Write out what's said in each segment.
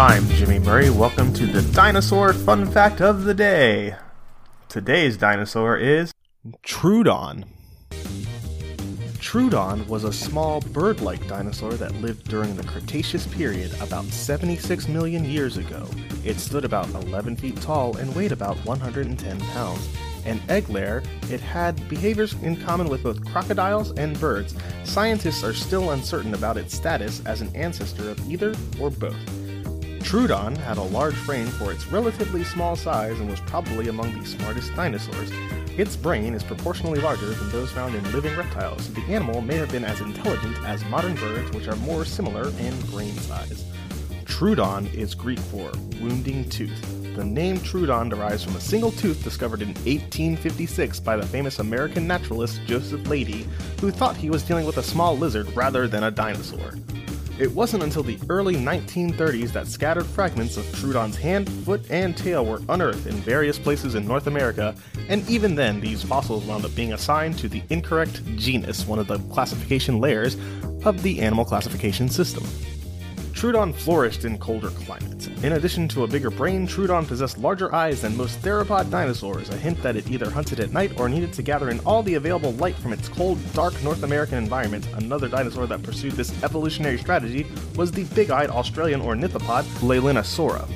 I'm Jimmy Murray. Welcome to the Dinosaur Fun Fact of the Day. Today's dinosaur is Troodon. Troodon was a small bird like dinosaur that lived during the Cretaceous period about 76 million years ago. It stood about 11 feet tall and weighed about 110 pounds. An egg layer, it had behaviors in common with both crocodiles and birds. Scientists are still uncertain about its status as an ancestor of either or both. Troodon had a large brain for its relatively small size and was probably among the smartest dinosaurs. Its brain is proportionally larger than those found in living reptiles. The animal may have been as intelligent as modern birds, which are more similar in brain size. Troodon is Greek for wounding tooth. The name Troodon derives from a single tooth discovered in 1856 by the famous American naturalist Joseph Leidy, who thought he was dealing with a small lizard rather than a dinosaur. It wasn't until the early 1930s that scattered fragments of Troodon's hand, foot, and tail were unearthed in various places in North America, and even then, these fossils wound up being assigned to the incorrect genus, one of the classification layers of the animal classification system. Troodon flourished in colder climates. In addition to a bigger brain, Troodon possessed larger eyes than most theropod dinosaurs, a hint that it either hunted at night or needed to gather in all the available light from its cold, dark North American environment. Another dinosaur that pursued this evolutionary strategy was the big-eyed Australian ornithopod Leaellynasaura.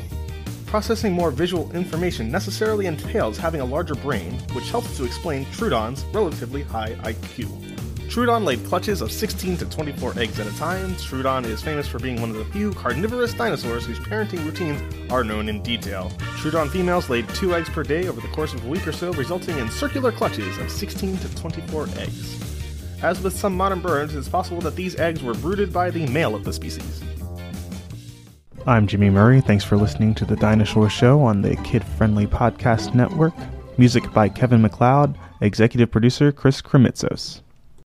Processing more visual information necessarily entails having a larger brain, which helps to explain Troodon's relatively high IQ. Troodon laid clutches of 16 to 24 eggs at a time. Troodon is famous for being one of the few carnivorous dinosaurs whose parenting routines are known in detail. Troodon females laid two eggs per day over the course of a week or so, resulting in circular clutches of 16 to 24 eggs. As with some modern birds, it's possible that these eggs were brooded by the male of the species. I'm Jimmy Murray. Thanks for listening to The Dinosaur Show on the Kid Friendly Podcast Network. Music by Kevin MacLeod, executive producer Chris Krimitsos.